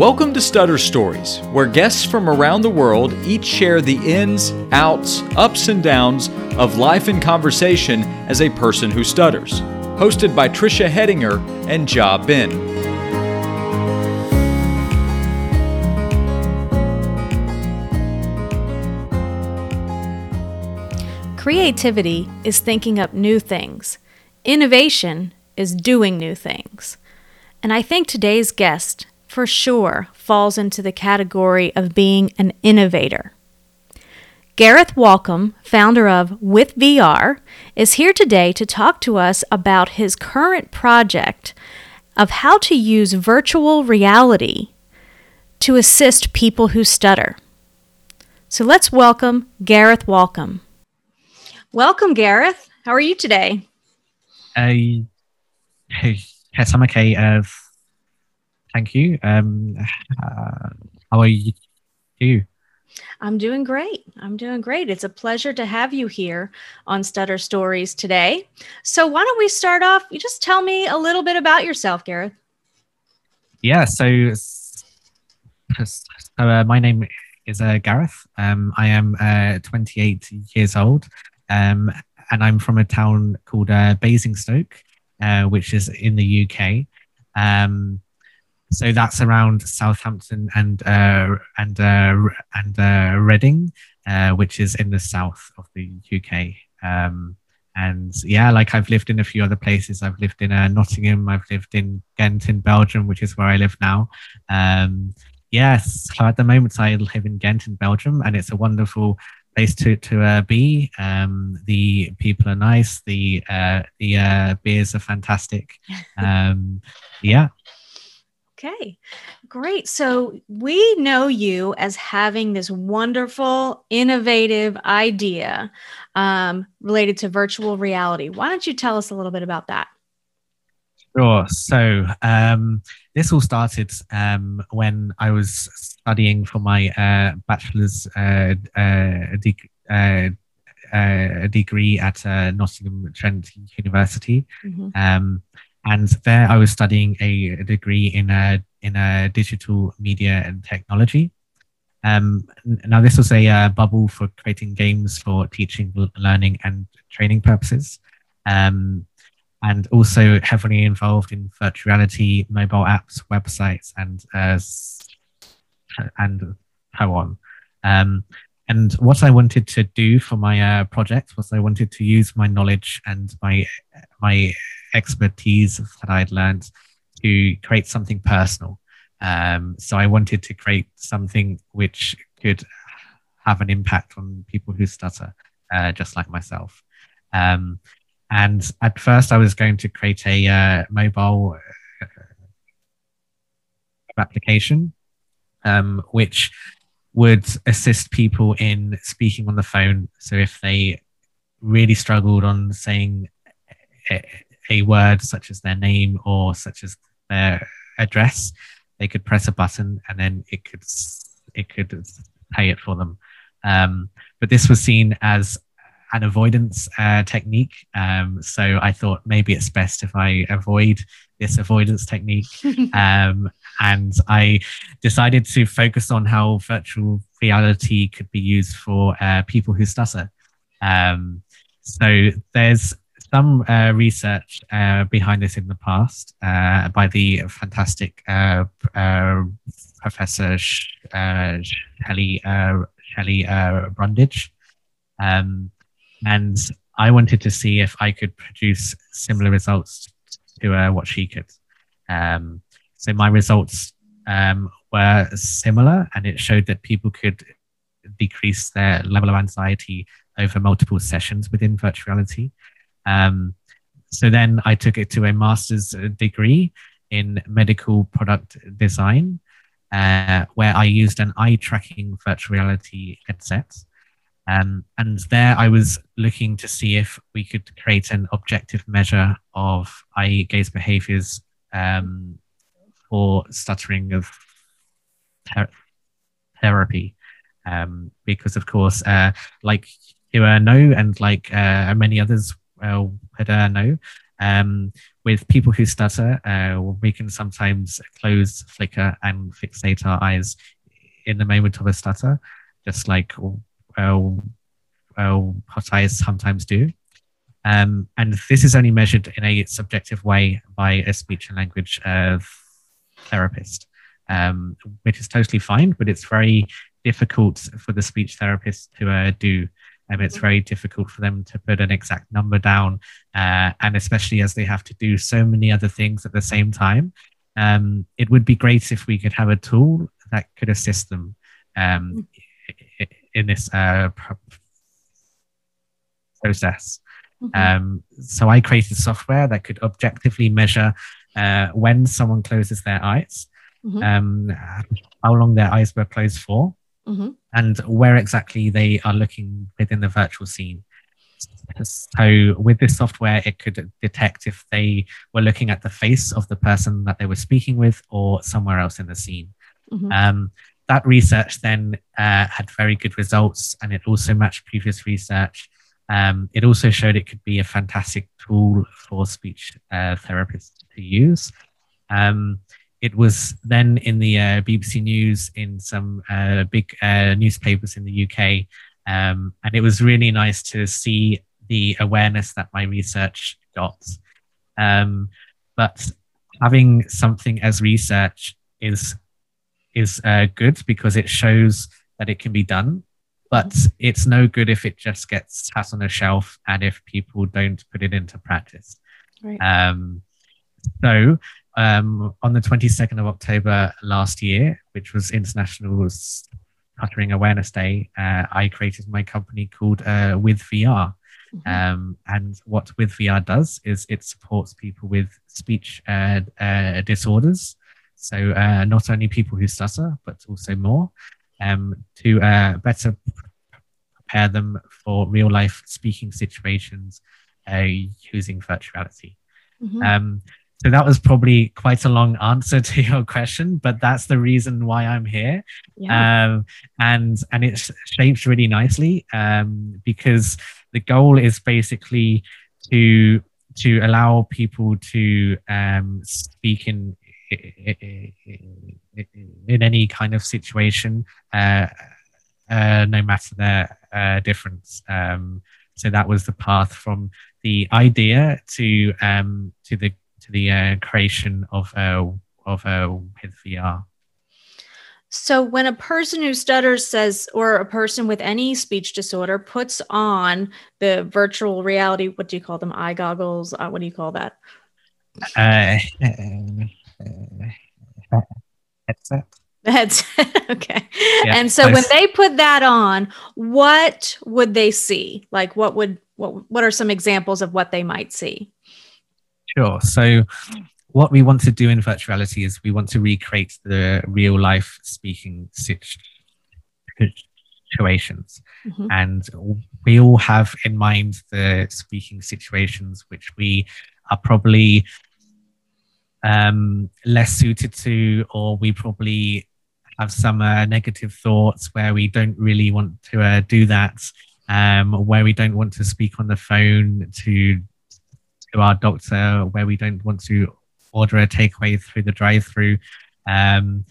Welcome to Stutter Stories, where guests from around the world each share the ins, outs, ups, and downs of life and conversation as a person who stutters. Hosted by Trisha Hedinger and Ja Ben. Creativity is thinking up new things. Innovation is doing new things. And I think today's guest for sure falls into the category of being an innovator. Gareth Walkom, founder of With VR, is here today to talk to us about his current project of how to use virtual reality to assist people who stutter. So let's welcome Gareth Walkom. Welcome, Gareth. How are you today? Uh, yes, I'm okay. Uh, Thank you. Um, uh, how are you? I'm doing great. I'm doing great. It's a pleasure to have you here on Stutter Stories today. So, why don't we start off? You just tell me a little bit about yourself, Gareth. Yeah. So, so uh, my name is uh, Gareth. Um, I am uh, 28 years old, um, and I'm from a town called uh, Basingstoke, uh, which is in the UK. Um, so that's around Southampton and uh, and uh, and uh, Reading, uh, which is in the south of the UK. Um, and yeah, like I've lived in a few other places. I've lived in uh, Nottingham. I've lived in Ghent in Belgium, which is where I live now. Um, yes, so at the moment I live in Ghent in Belgium, and it's a wonderful place to to uh, be. Um, the people are nice. The uh, the uh, beers are fantastic. Um, yeah, Okay, great. So we know you as having this wonderful, innovative idea um, related to virtual reality. Why don't you tell us a little bit about that? Sure. So um, this all started um, when I was studying for my uh, bachelor's uh, uh, de- uh, uh, degree at uh, Nottingham Trent University. Mm-hmm. Um, and there I was studying a, degree in a in a digital media and technology. Um, now this was a uh, bubble for creating games for teaching, learning, and training purposes, um, and also heavily involved in virtual reality, mobile apps, websites, and uh, and so on. Um, and what I wanted to do for my uh, project was I wanted to use my knowledge and my my expertise that I'd learned to create something personal. Um, so I wanted to create something which could have an impact on people who stutter, uh, just like myself. Um, and at first, I was going to create a uh, mobile uh, application, um, which would assist people in speaking on the phone. So if they really struggled on saying a, word such as their name or such as their address, they could press a button and then it could it could pay it for them. Um, but this was seen as an avoidance uh, technique. Um, so I thought maybe it's best if I avoid this avoidance technique. um, and I decided to focus on how virtual reality could be used for uh, people who stutter. Um, so there's some uh, research uh, behind this in the past uh, by the fantastic uh, uh, Professor Shelley, Shelley Brundage. Um, and I wanted to see if I could produce similar results to uh, what she could. Um, so my results um, were similar, and it showed that people could decrease their level of anxiety over multiple sessions within virtual reality. Um, so then I took it to a master's degree in medical product design, uh, where I used an eye tracking virtual reality headset um, and there I was looking to see if we could create an objective measure of eye gaze behaviors um, for stuttering of ter- therapy. Um, because, of course, uh, like you uh, know, and like uh, many others uh, uh, Um, with people who stutter, uh, we can sometimes close, flicker, and fixate our eyes in the moment of a stutter, just like uh, hot eyes sometimes do. Um, and this is only measured in a subjective way by a speech and language uh, therapist, um, which is totally fine, but it's very difficult for the speech therapist to uh, do. Um, it's very difficult for them to put an exact number down, uh, and especially as they have to do so many other things at the same time. Um, it would be great if we could have a tool that could assist them um, in this uh, process. Mm-hmm. Um, so I created software that could objectively measure uh, when someone closes their eyes, mm-hmm. um, how long their eyes were closed for, mm-hmm. and where exactly they are looking within the virtual scene. So with this software, it could detect if they were looking at the face of the person that they were speaking with or somewhere else in the scene. Mm-hmm. Um, that research then uh, had very good results, and it also matched previous research um, it also showed it could be a fantastic tool for speech uh, therapists to use. Um, it was then in the uh, BBC News in some uh, big uh, newspapers in the UK. Um, and it was really nice to see the awareness that my research got. Um, but having something as research is is uh, good because it shows that it can be done but it's no good if it just gets sat on a shelf and if people don't put it into practice. Right. Um, so um, on the 22nd of October last year, which was International Stuttering Awareness Day, uh, I created my company called uh, With VR. Mm-hmm. Um, and what With VR does is it supports people with speech uh, uh disorders. So uh, not only people who stutter, but also more um, to uh, better prepare them for real life speaking situations uh, using virtuality. Mm-hmm. Um, so that was probably quite a long answer to your question, but that's the reason why I'm here. Yeah. Um, and and it's shaped really nicely um, because the goal is basically to to allow people to um, speak in in any kind of situation, uh, uh, no matter their uh, difference. Um, so that was the path from the idea to um, to the to the uh, creation of uh, of uh, with VR. So, when a person who stutters says, or a person with any speech disorder puts on the virtual reality, what do you call them? Eye goggles? Uh, what do you call that? Uh, headset. The headset. okay. Yeah, and so when they put that on, what would they see? Like what would what what are some examples of what they might see? Sure. So what we want to do in virtuality is we want to recreate the real life speaking situations. Mm-hmm. And we all have in mind the speaking situations which we are probably um, less suited to, or we probably have some uh, negative thoughts where we don't really want to uh, do that, um, where we don't want to speak on the phone to to our doctor, where we don't want to order a takeaway through the drive-through, um,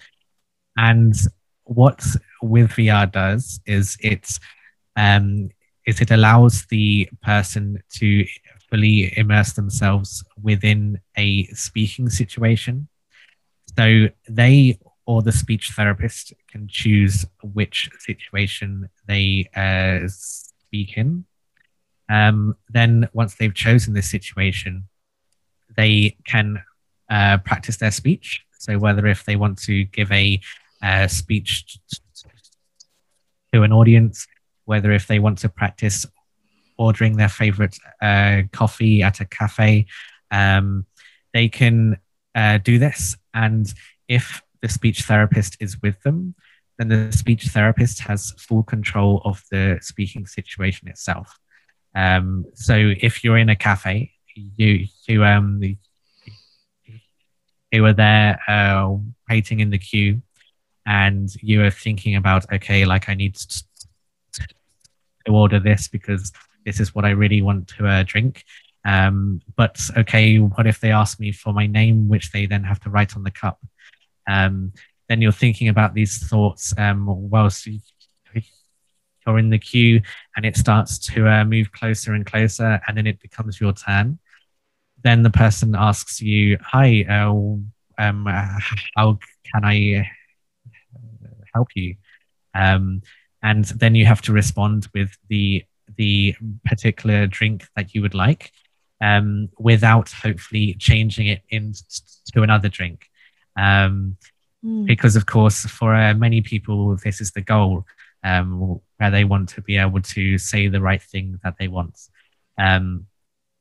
and what with VR does is it um, is it allows the person to fully immerse themselves within a speaking situation. So they or the speech therapist can choose which situation they uh, speak in. Um, then, once they've chosen this situation, they can uh, practice their speech. So, whether if they want to give a uh, speech to an audience, whether if they want to practice ordering their favorite uh, coffee at a cafe, um, they can uh, do this. And if the speech therapist is with them, then the speech therapist has full control of the speaking situation itself. Um, so if you're in a cafe, you you um you are there uh, waiting in the queue, and you are thinking about okay, like I need to, order this because this is what I really want to uh, drink. Um, but okay, what if they ask me for my name, which they then have to write on the cup? Um, then you're thinking about these thoughts um, whilst you're in the queue and it starts to uh, move closer and closer, and then it becomes your turn. Then the person asks you, Hi, uh, um, how can I help you? Um, and then you have to respond with the the particular drink that you would like um, without hopefully changing it into another drink. Um, mm. Because, of course, for uh, many people, this is the goal um, where they want to be able to say the right thing that they want. Um,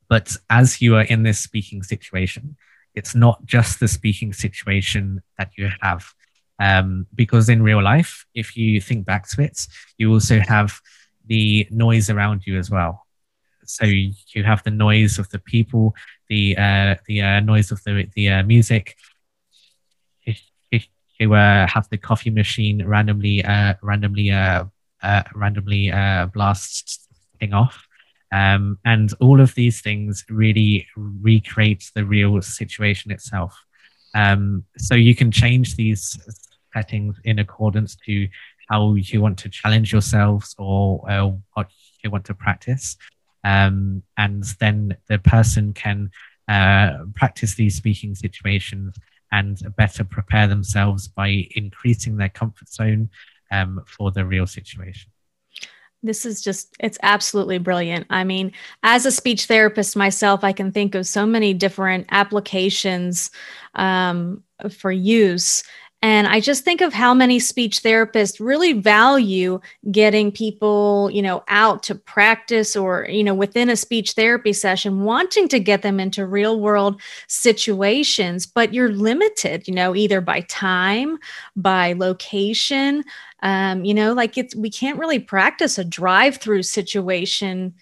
but as you are in this speaking situation, it's not just the speaking situation that you have. Um, because in real life, if you think back to it, you also have the noise around you as well. So you have the noise of the people, the uh, the uh, noise of the the uh, music. Uh, have the coffee machine randomly uh, randomly uh, uh, randomly uh, blast thing off. Um, and all of these things really recreate the real situation itself. Um, so you can change these settings in accordance to how you want to challenge yourselves or uh, what you want to practice. Um, and then the person can uh, practice these speaking situations and better prepare themselves by increasing their comfort zone um, for the real situation. This is just, it's absolutely brilliant. I mean, as a speech therapist myself, I can think of so many different applications um, for use. And I just think of how many speech therapists really value getting people, you know, out to practice or, you know, within a speech therapy session, wanting to get them into real world situations, but you're limited, you know, either by time, by location. Um, you know, like it's, we can't really practice a drive through situation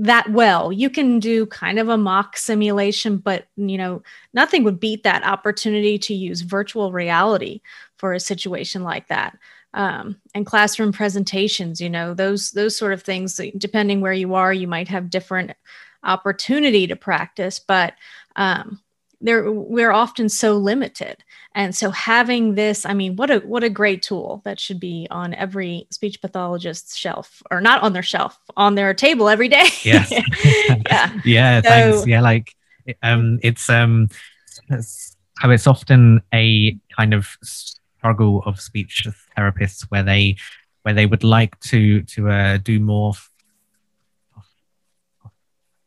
that well. You can do kind of a mock simulation, but you know, nothing would beat that opportunity to use virtual reality for a situation like that. Um, and classroom presentations, you know, those those sort of things. Depending where you are, you might have different opportunity to practice, but um, there we're often so limited. And so having this i mean what a what a great tool that should be on every speech pathologist's shelf or not on their shelf on their table every day. Yes. Yeah. Yeah so, thanks. Yeah like um it's um it's, how it's often a kind of struggle of speech therapists where they where they would like to to uh, do more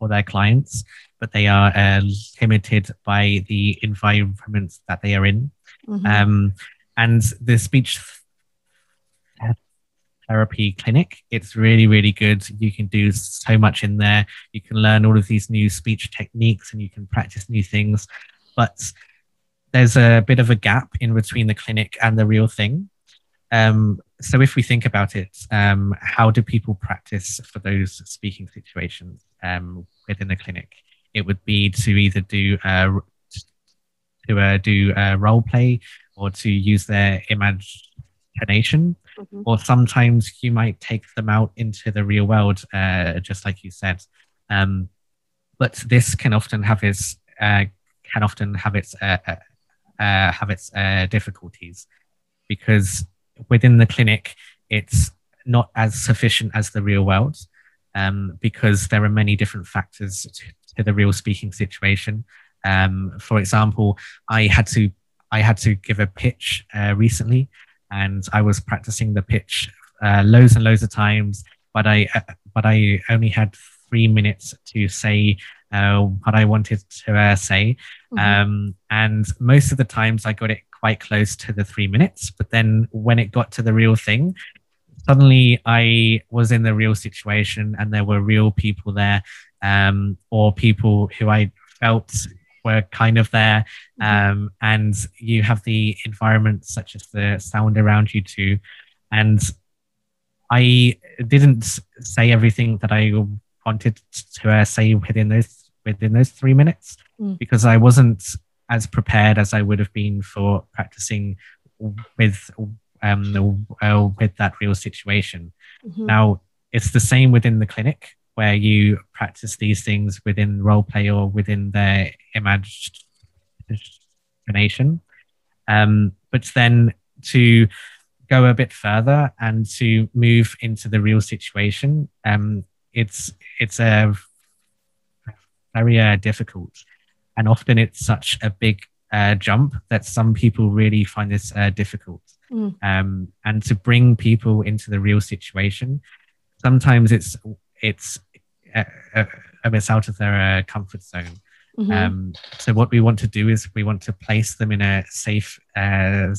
for their clients but they are uh, limited by the environments that they are in. Mm-hmm. Um, and the speech therapy clinic, it's really, really good. You can do so much in there. You can learn all of these new speech techniques and you can practice new things. But there's a bit of a gap in between the clinic and the real thing. Um, so if we think about it, um, how do people practice for those speaking situations um, within the clinic? it would be to either do uh, to uh, do uh, role play or to use their imagination mm-hmm. or sometimes you might take them out into the real world uh, just like you said um, but this can often have its uh, can often have its uh, uh, uh have its uh, difficulties because within the clinic it's not as sufficient as the real world um, because there are many different factors to, to the real speaking situation. Um, for example, I had to I had to give a pitch uh, recently, and I was practicing the pitch uh, loads and loads of times, but I uh, but I only had three minutes to say uh, what I wanted to uh, say, mm-hmm. um, and most of the times I got it quite close to the three minutes. But then when it got to the real thing, suddenly I was in the real situation and there were real people there um, or people who I felt were kind of there. Mm-hmm. Um, and you have the environment such as the sound around you too. And I didn't say everything that I wanted to uh, say within those within those three minutes mm. because I wasn't as prepared as I would have been for practicing with um, uh, with that real situation. Mm-hmm. Now, it's the same within the clinic. where you practice these things within role play or within their imagination. Um, but then to go a bit further and to move into the real situation, um, it's it's a very uh, difficult, and often it's such a big uh, jump that some people really find this uh, difficult. Mm. Um, and to bring people into the real situation, sometimes it's it's a, a, a bit out of their uh, comfort zone. Mm-hmm. Um, so what we want to do is we want to place them in a safe uh,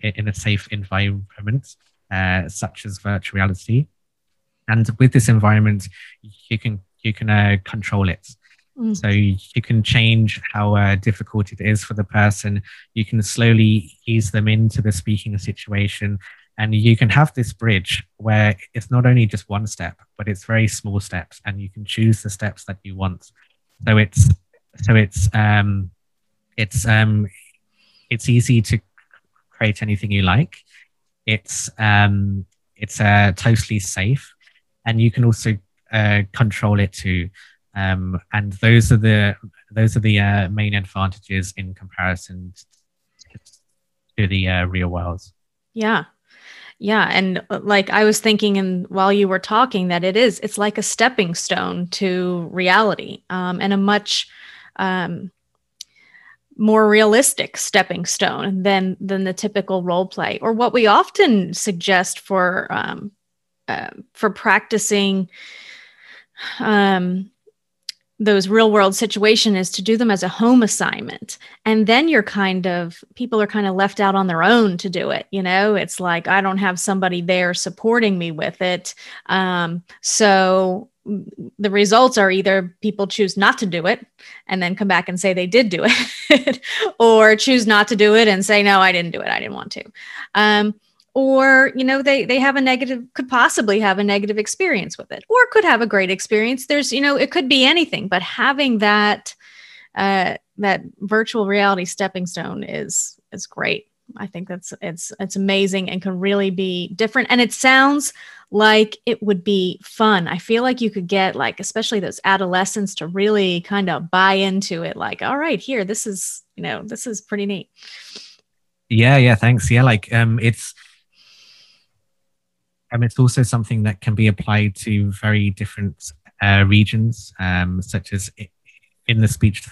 in a safe environment, uh, such as virtual reality, and with this environment, you can you can uh, control it. Mm. So you can change how uh, difficult it is for the person. You can slowly ease them into the speaking situation, and you can have this bridge where it's not only just one step, but it's very small steps, and you can choose the steps that you want. So it's so it's um, it's um, it's easy to create anything you like. It's um, it's uh, totally safe, and you can also uh, control it too. Um, and those are the those are the uh, main advantages in comparison to the uh, real world. Yeah, yeah, and uh, like I was thinking, and while you were talking, that it is it's like a stepping stone to reality, um, and a much um, more realistic stepping stone than than the typical role play or what we often suggest for um, uh, for practicing um, those real world situation is to do them as a home assignment. And then you're kind of people are kind of left out on their own to do it you know? It's like i don't have somebody there supporting me with it. Um, so the results are either people choose not to do it and then come back and say they did do it or choose not to do it and say no i didn't do it. I didn't want to. Um, or you know they they have a negative could possibly have a negative experience with it or could have a great experience there's you know it could be anything but having that uh, that virtual reality stepping stone is is great i think that's it's it's amazing and can really be different and it sounds like it would be fun. I feel like you could get like especially those adolescents to really kind of buy into it like all right, here this is, you know, this is pretty neat. Yeah, yeah, thanks. Yeah, like um it's um, it's also something that can be applied to very different uh, regions, um, such as in the speech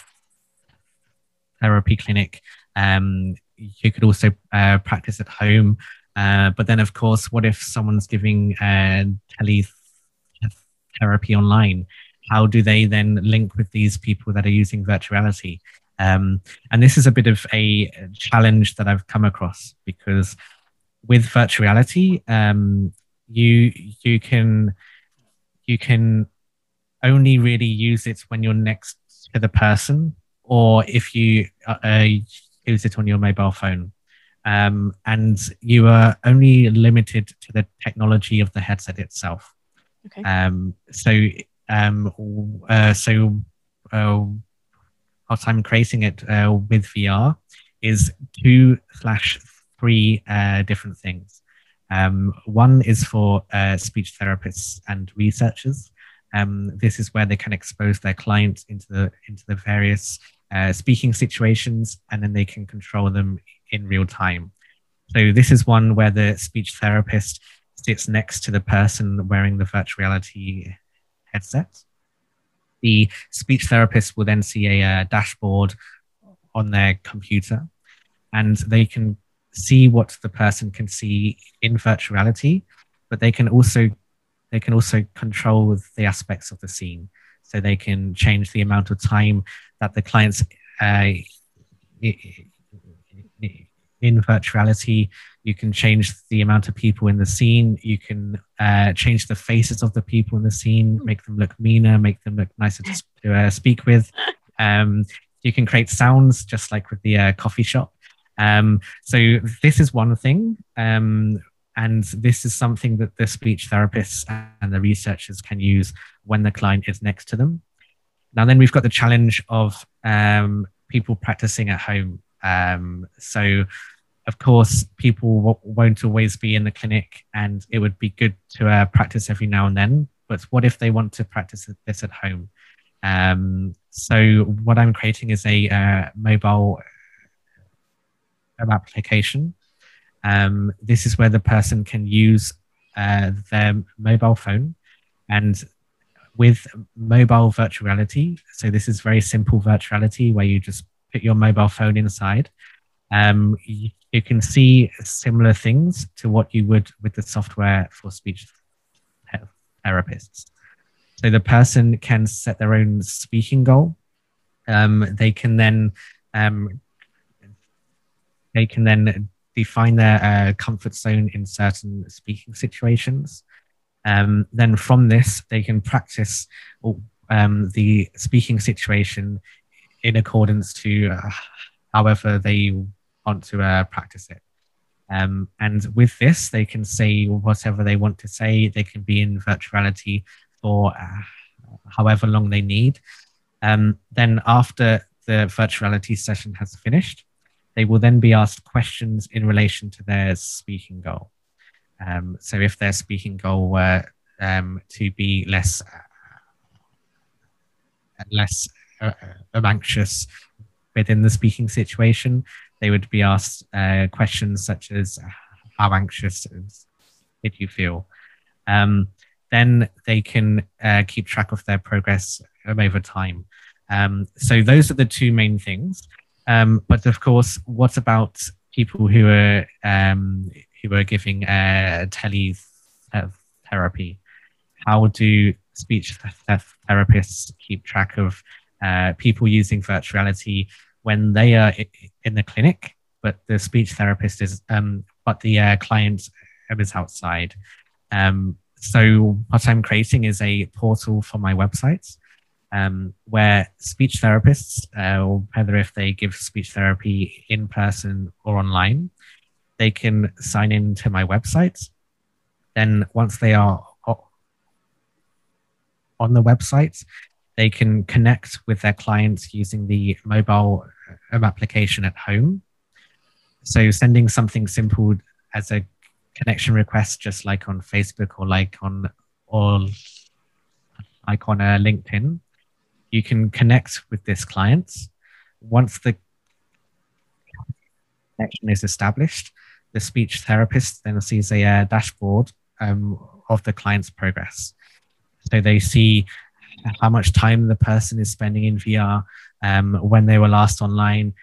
therapy clinic. Um, you could also uh, practice at home uh, but then, of course, what if someone's giving uh, teletherapy online? How do they then link with these people that are using virtuality? Um, and this is a bit of a challenge that I've come across because with virtuality, um, you you can you can only really use it when you're next to the person, or if you uh, uh use it on your mobile phone um, and you are only limited to the technology of the headset itself. Okay. Um, so, um, uh, so uh, what I'm creating it uh, with VR is two slash three uh, different things. Um, one is for uh, speech therapists and researchers. Um, this is where they can expose their clients into the into the various uh, speaking situations, and then they can control them in real time. So this is one where the speech therapist sits next to the person wearing the virtual reality headset. The speech therapist will then see a uh, dashboard on their computer and they can see what the person can see in virtual reality, but they can also they can also control the aspects of the scene. So they can change the amount of time that the clients uh, in virtuality. You can change the amount of people in the scene. You can uh, change the faces of the people in the scene, make them look meaner, make them look nicer to, uh, speak with. Um, you can create sounds just like with the uh, coffee shop. Um, so this is one thing. Um, and this is something that the speech therapists and the researchers can use when the client is next to them. Now, then we've got the challenge of um, people practicing at home. Um, so, of course, people w- won't always be in the clinic, and it would be good to uh, practice every now and then. but what if they want to practice this at home? Um, so what I'm creating is a uh, mobile application. Um, this is where the person can use uh, their mobile phone and with mobile virtual reality. So this is very simple virtual reality where you just put your mobile phone inside. Um, you, you can see similar things to what you would with the software for speech therapists. So the person can set their own speaking goal. Um, they can then um, they can then define their uh, comfort zone in certain speaking situations. Um, then from this, they can practice um, the speaking situation in accordance to uh, however they want to uh, practice it. Um, and with this, they can say whatever they want to say. They can be in virtuality for uh, however long they need. Um, then, after the virtuality session has finished, they will then be asked questions in relation to their speaking goal. Um, so, if their speaking goal were um, to be less uh, less uh, anxious within the speaking situation, they would be asked uh, questions such as how anxious did you feel? Um, then they can uh, keep track of their progress over time. Um, so those are the two main things um, but of course what about people who are um, who are giving uh, teletherapy how do speech therapists keep track of uh, people using virtuality when they are in the clinic, but the speech therapist is, um, but the uh, client is outside. Um, so what I'm creating is a portal for my websites um, where speech therapists, uh, whether if they give speech therapy in person or online, they can sign in to my website. Then once they are on the website, they can connect with their clients using the mobile application at home. So sending something simple as a connection request, just like on Facebook or like on or like on a LinkedIn, you can connect with this client. Once the connection is established, the speech therapist then sees a uh, dashboard um, of the client's progress. So they see how much time the person is spending in VR, um, when they were last online,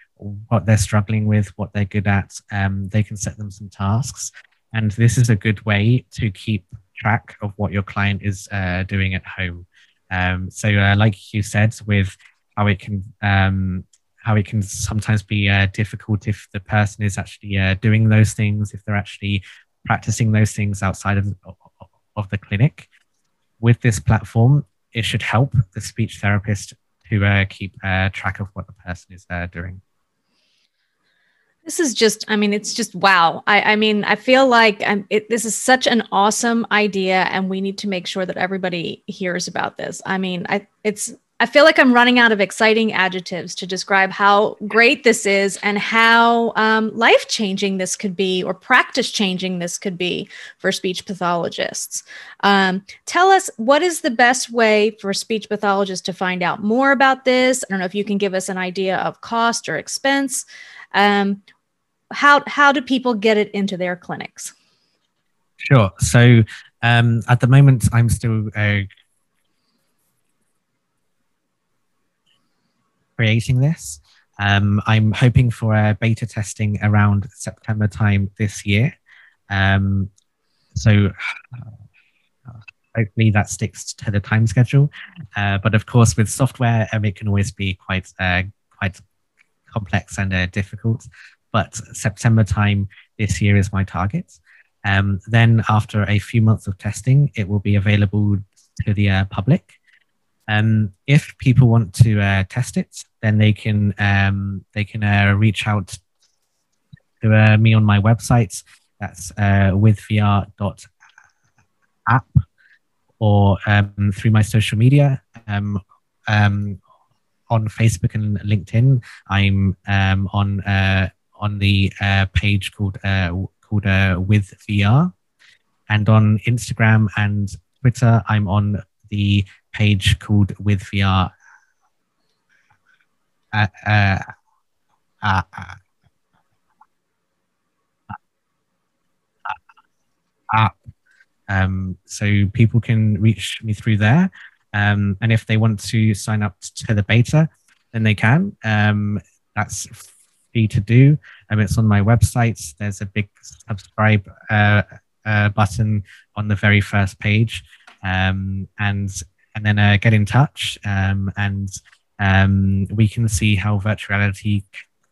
what they're struggling with, what they're good at. Um, they can set them some tasks. And this is a good way to keep track of what your client is uh, doing at home. Um, so, uh, like you said, with how it can um, how it can sometimes be uh, difficult if the person is actually uh, doing those things, if they're actually practicing those things outside of, of the clinic. With this platform, it should help the speech therapist to uh, keep uh, track of what the person is uh, doing. This is just, I mean, it's just wow. I, I mean, I feel like it, this is such an awesome idea, and we need to make sure that everybody hears about this. I mean, I, it's I feel like I'm running out of exciting adjectives to describe how great this is and how um, life changing this could be or practice changing this could be for speech pathologists. Um, tell us what is the best way for speech pathologists to find out more about this? I don't know if you can give us an idea of cost or expense. Um, how, how do people get it into their clinics? Sure. So um, at the moment, I'm still uh, creating this. Um, I'm hoping for a beta testing around September time this year. Um, so uh, hopefully that sticks to the time schedule. Uh, but of course, with software, um, it can always be quite uh, quite complex and uh, difficult. But September time this year is my target. Um, then, after a few months of testing, it will be available to the uh, public. Um, if people want to uh, test it, then they can um, they can uh, reach out to uh, me on my website. That's uh, withvr.app or um, through my social media. Um, um, on Facebook and LinkedIn, I'm on uh, on the uh, page called uh, called uh, with VR, and on Instagram and Twitter, I'm on the page called With VR. Uh, uh, uh, app. Um, so people can reach me through there. Um, and if they want to sign up to the beta, then they can. Um, that's to do. Um, it's on my website. There's a big subscribe uh, uh, button on the very first page, um, and and then uh, get in touch, um, and um, we can see how virtual reality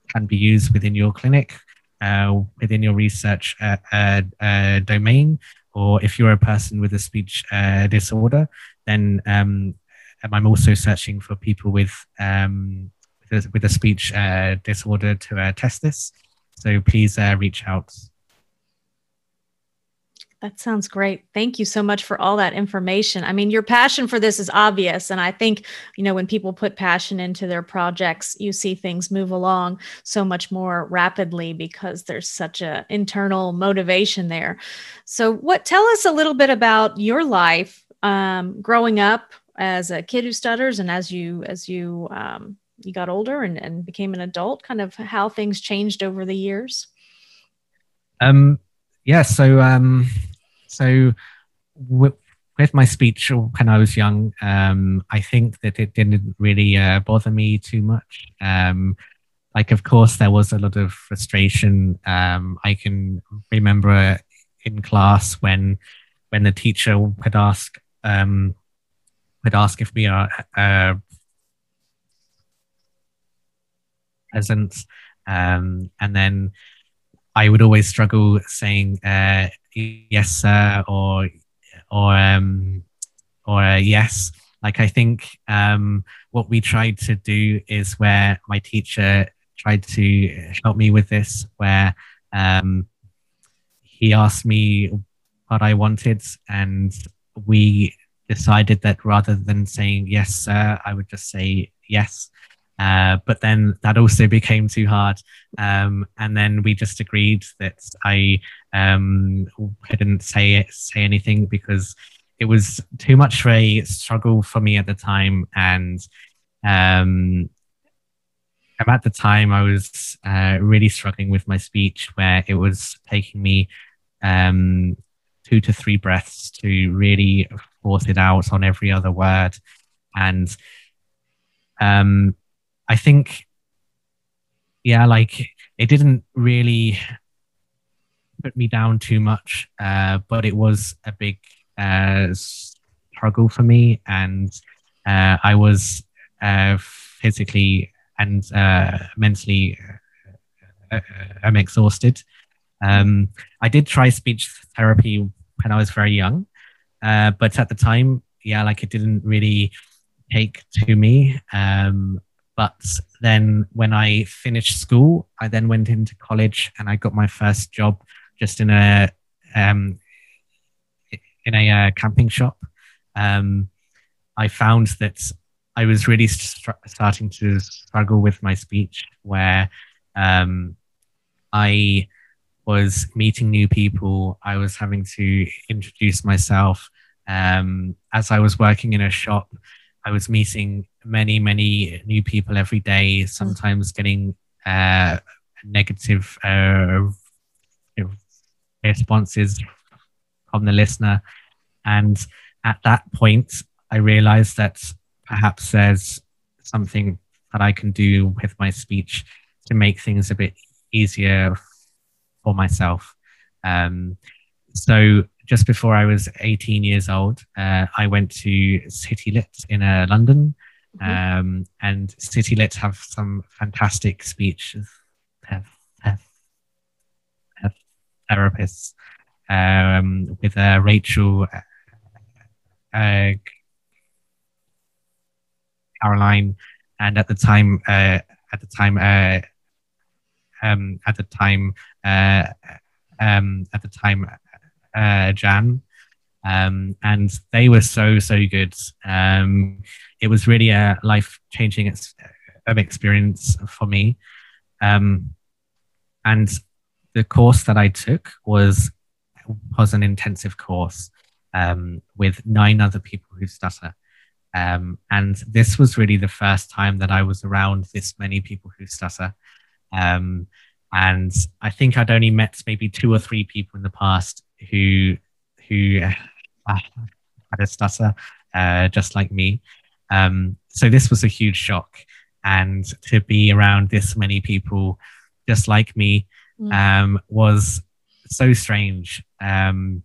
can be used within your clinic, uh, within your research uh, uh, domain, or if you're a person with a speech disorder, then um, I'm also searching for people with um, with, a, speech disorder to test this. So please reach out. That sounds great. Thank you so much for all that information. I mean, your passion for this is obvious. And I think, you know, when people put passion into their projects, you see things move along so much more rapidly because there's such a internal motivation there. So what tell us a little bit about your life um, growing up as a kid who stutters and as you as you um, you got older and, and became an adult, kind of how things changed over the years. Um yeah, so um so with, with my speech when I was young, um, I think that it didn't really uh, bother me too much. Um, like, of course, there was a lot of frustration. Um, I can remember in class when when the teacher would ask um, would ask if we are uh, present, um, and then I would always struggle saying uh, yes sir or or um, or uh, yes. Like I think um, what we tried to do is where my teacher tried to help me with this, where um, he asked me what I wanted, and we decided that rather than saying yes sir, I would just say yes. Uh, but then that also became too hard. Um, and then we just agreed that I um, couldn't say it, say anything because it was too much of a struggle for me at the time. And um, at the time, I was uh, really struggling with my speech, where it was taking me um, two to three breaths to really force it out on every other word. And um, I think, yeah, like it didn't really put me down too much, uh, but it was a big uh, struggle for me, and uh, I was uh, physically and uh, mentally uh, I'm exhausted. Um, I did try speech therapy when I was very young, but at the time, yeah, like it didn't really take to me. Um, but then when I finished school, I then went into college and I got my first job just in a um, in a uh, camping shop. Um, I found that I was really st- starting to struggle with my speech, where um, I was meeting new people. I was having to introduce myself. Um, as I was working in a shop, I was meeting many, many new people every day, sometimes getting uh, negative uh, responses from the listener. And at that point, I realized that perhaps there's something that I can do with my speech to make things a bit easier for myself. Um, so just before I was 18 years old, uh, I went to City Lit in uh, London. Mm-hmm. Um, and City Lit have some fantastic speech therapists um, with uh, Rachel, uh, Caroline, and at the time, uh, at the time, uh, um, at the time, uh, um, at the time, uh, Jan, um, and they were so so good. Um, it was really a life changing ex- experience for me, um, and the course that I took was was an intensive course. um, with nine other people who stutter. Um, and this was really the first time that I was around this many people who stutter. Um, and I think I'd only met maybe two or three people in the past who who uh, had a stutter, uh, just like me. Um, so this was a huge shock, and to be around this many people just like me mm. um, was so strange. Um,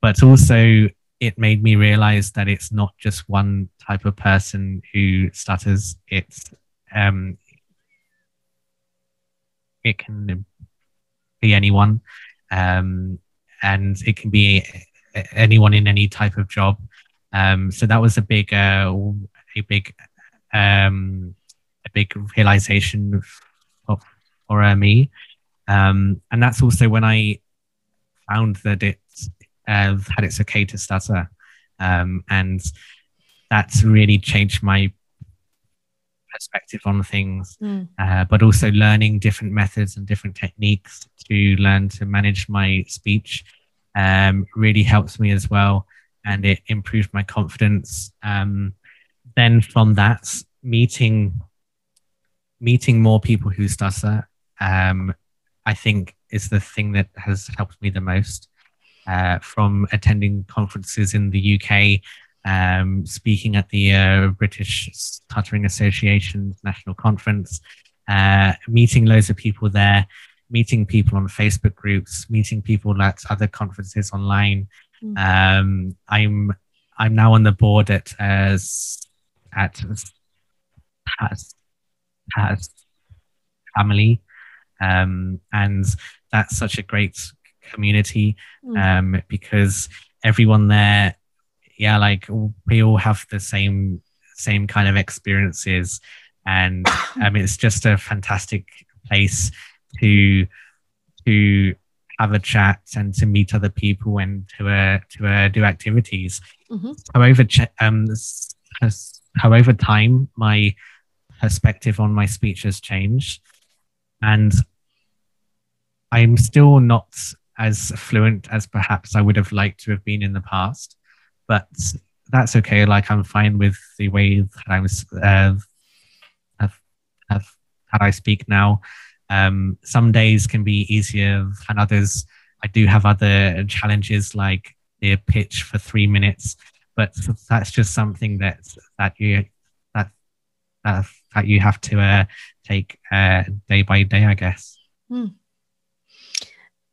but also, it made me realize that it's not just one type of person who stutters. It's um, it can be anyone, um, and it can be anyone in any type of job. Um, so that was a big, uh, a big, um, a big realization for, for uh, me. Um, and that's also when I found that it uh, had its okay to stutter. Um, and that's really changed my perspective on things, mm. uh, but also learning different methods and different techniques to learn to manage my speech um, really helps me as well. And it improved my confidence. Um, then from that, meeting meeting more people who stutter um, I think is the thing that has helped me the most. Uh, from attending conferences in the UK, um, speaking at the uh, British Stuttering Association's national conference, uh, meeting loads of people there, meeting people on Facebook groups, meeting people at other conferences online. Mm. Um, I'm I'm now on the board at uh, at has has family um, and that's such a great community mm. um, because everyone there, yeah, like we all have the same same kind of experiences, and um, it's just a fantastic place to to have a chat and to meet other people and to uh, to uh, do activities. Mm-hmm. However, um, however, time my perspective on my speech has changed, and I'm still not as fluent as perhaps I would have liked to have been in the past, but that's okay. Like I'm fine with the way that I was uh, have, have, that I speak now. Um, some days can be easier than others. I do have other challenges like the pitch for three minutes, but that's just something that that you that uh, that you have to uh, take uh, day by day, I guess. Hmm.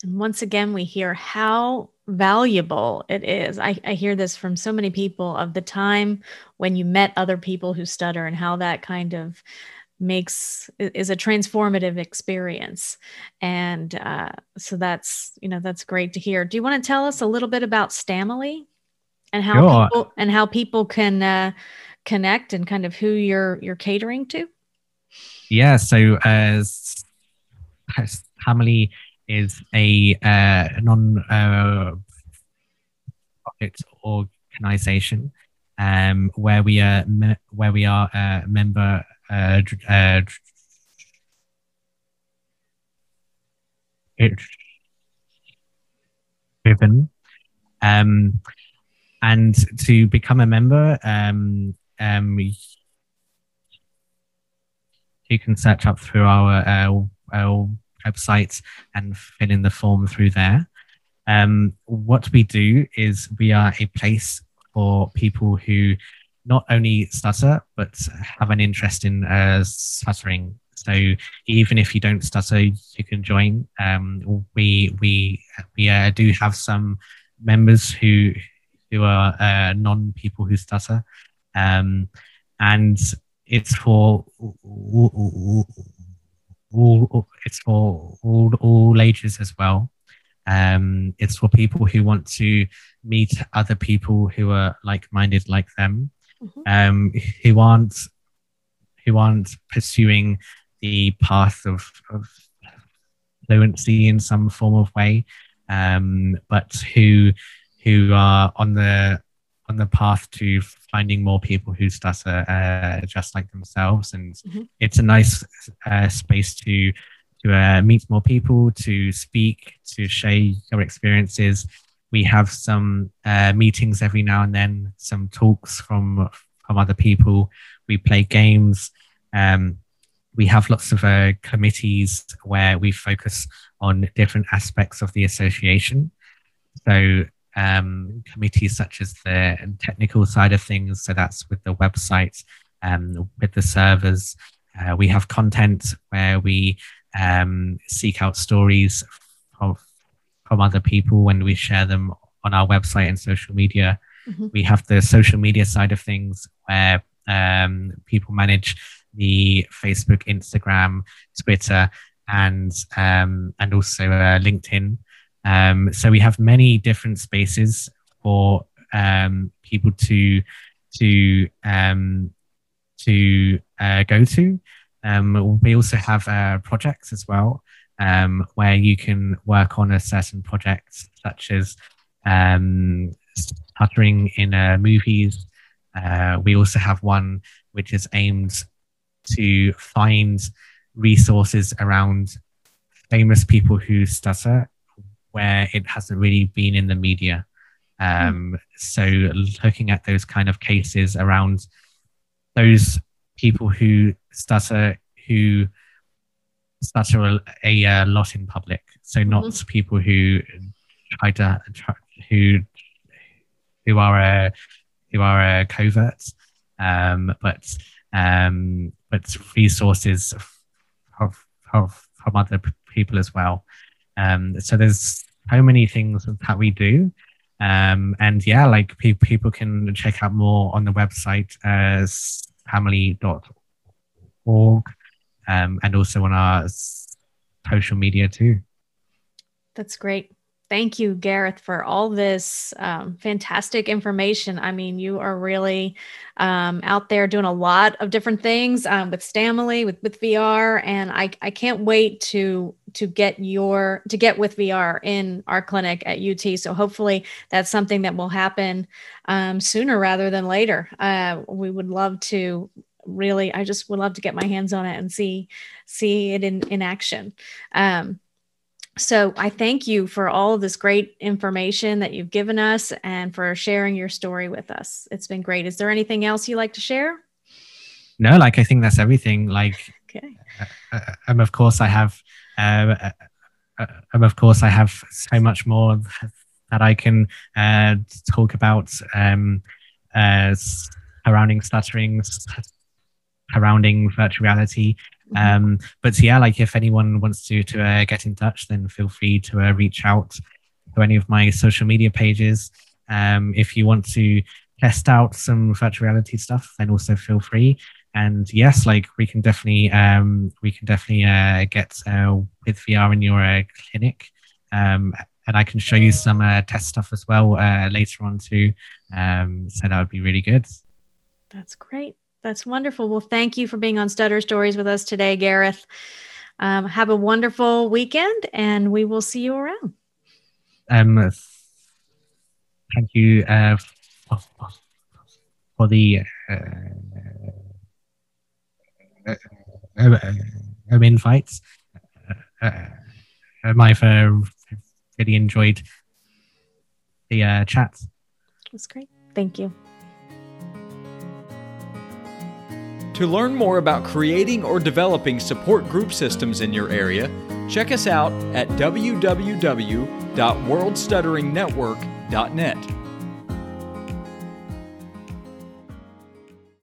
And once again, we hear how valuable it is. I, I, hear this from so many people of the time when you met other people who stutter and how that kind of makes is a transformative experience and uh, so that's you know that's great to hear do you want to tell us a little bit about stamily and how sure. people and how people can uh, connect and kind of who you're you're catering to yeah so as family is a uh, non uh, profit organization um, where we are me- where we are a member uh, uh, driven um, and to become a member um, um, you can search up through our, uh, our website and fill in the form through there. Um, what we do is we are a place for people who not only stutter but have an interest in uh, stuttering. So even if you don't stutter, you can join. Um, we we we uh, do have some members who who are uh, non people who stutter, um, and it's for it's for all all ages as well. Um, it's for people who want to meet other people who are like-minded like them, mm-hmm. um, who aren't who aren't pursuing the path of, of fluency in some form of way, um, but who who are on the on the path to finding more people who stutter uh, just like themselves, and mm-hmm. it's a nice uh, space to to uh, meet more people, to speak, to share your experiences, we have some uh, meetings every now and then, some talks from from other people. We play games. Um, we have lots of uh, committees where we focus on different aspects of the association. So um, committees such as the technical side of things. So that's with the website, um, with the servers. Uh, we have content where we um, seek out stories from, from other people when we share them on our website and social media. Mm-hmm. We have the social media side of things where um, people manage the Facebook, Instagram, Twitter, and um, and also uh, LinkedIn. Um, so we have many different spaces for um, people to to um, to uh, go to. Um, we also have uh, projects as well, um, where you can work on a certain project, such as um, stuttering in uh, movies. Uh, we also have one which is aimed to find resources around famous people who stutter where it hasn't really been in the media. Um, so looking at those kind of cases around those people who stutter, who stutter a, a, a lot in public. So not mm-hmm. people who try to try, who who are a uh, who are a uh, covert, um, but um, but resources of, of, from other people as well. Um, so there's so many things that we do. Um, and yeah, like pe- people can check out more on the website as family.org um, and also on our social media too. That's great. Thank you, Gareth, for all this um, fantastic information. I mean, you are really um, out there doing a lot of different things um, with Stamily, with WithVR, and I I can't wait to to get your to get WithVR in our clinic at UT. So hopefully that's something that will happen um, sooner rather than later. Uh, we would love to really. I just would love to get my hands on it and see see it in in action. Um, so I thank you for all of this great information that you've given us and for sharing your story with us. It's been great. Is there anything else you like to share? No, like I think that's everything. Like, okay. Uh, uh, um, of course, I have. Uh, uh, uh, um, of course, I have so much more that I can uh, talk about um, uh, surrounding stuttering, surrounding virtual reality. Um, but yeah, like if anyone wants to to uh, get in touch, then feel free to uh, reach out to any of my social media pages. Um, if you want to test out some virtual reality stuff, then also feel free. And yes, like we can definitely um, we can definitely uh, get uh, WithVR in your uh, clinic. Um, and I can show you some uh, test stuff as well uh, later on too. Um, so that would be really good. That's great. That's wonderful. Well, thank you for being on Stutter Stories with us today, Gareth. Um, have a wonderful weekend, and we will see you around. Um, thank you uh, for, for the uh, uh, uh, uh invites. Uh, I've really enjoyed the uh, chat. That's great. Thank you. To learn more about creating or developing support group systems in your area, check us out at www.worldstutteringnetwork.net.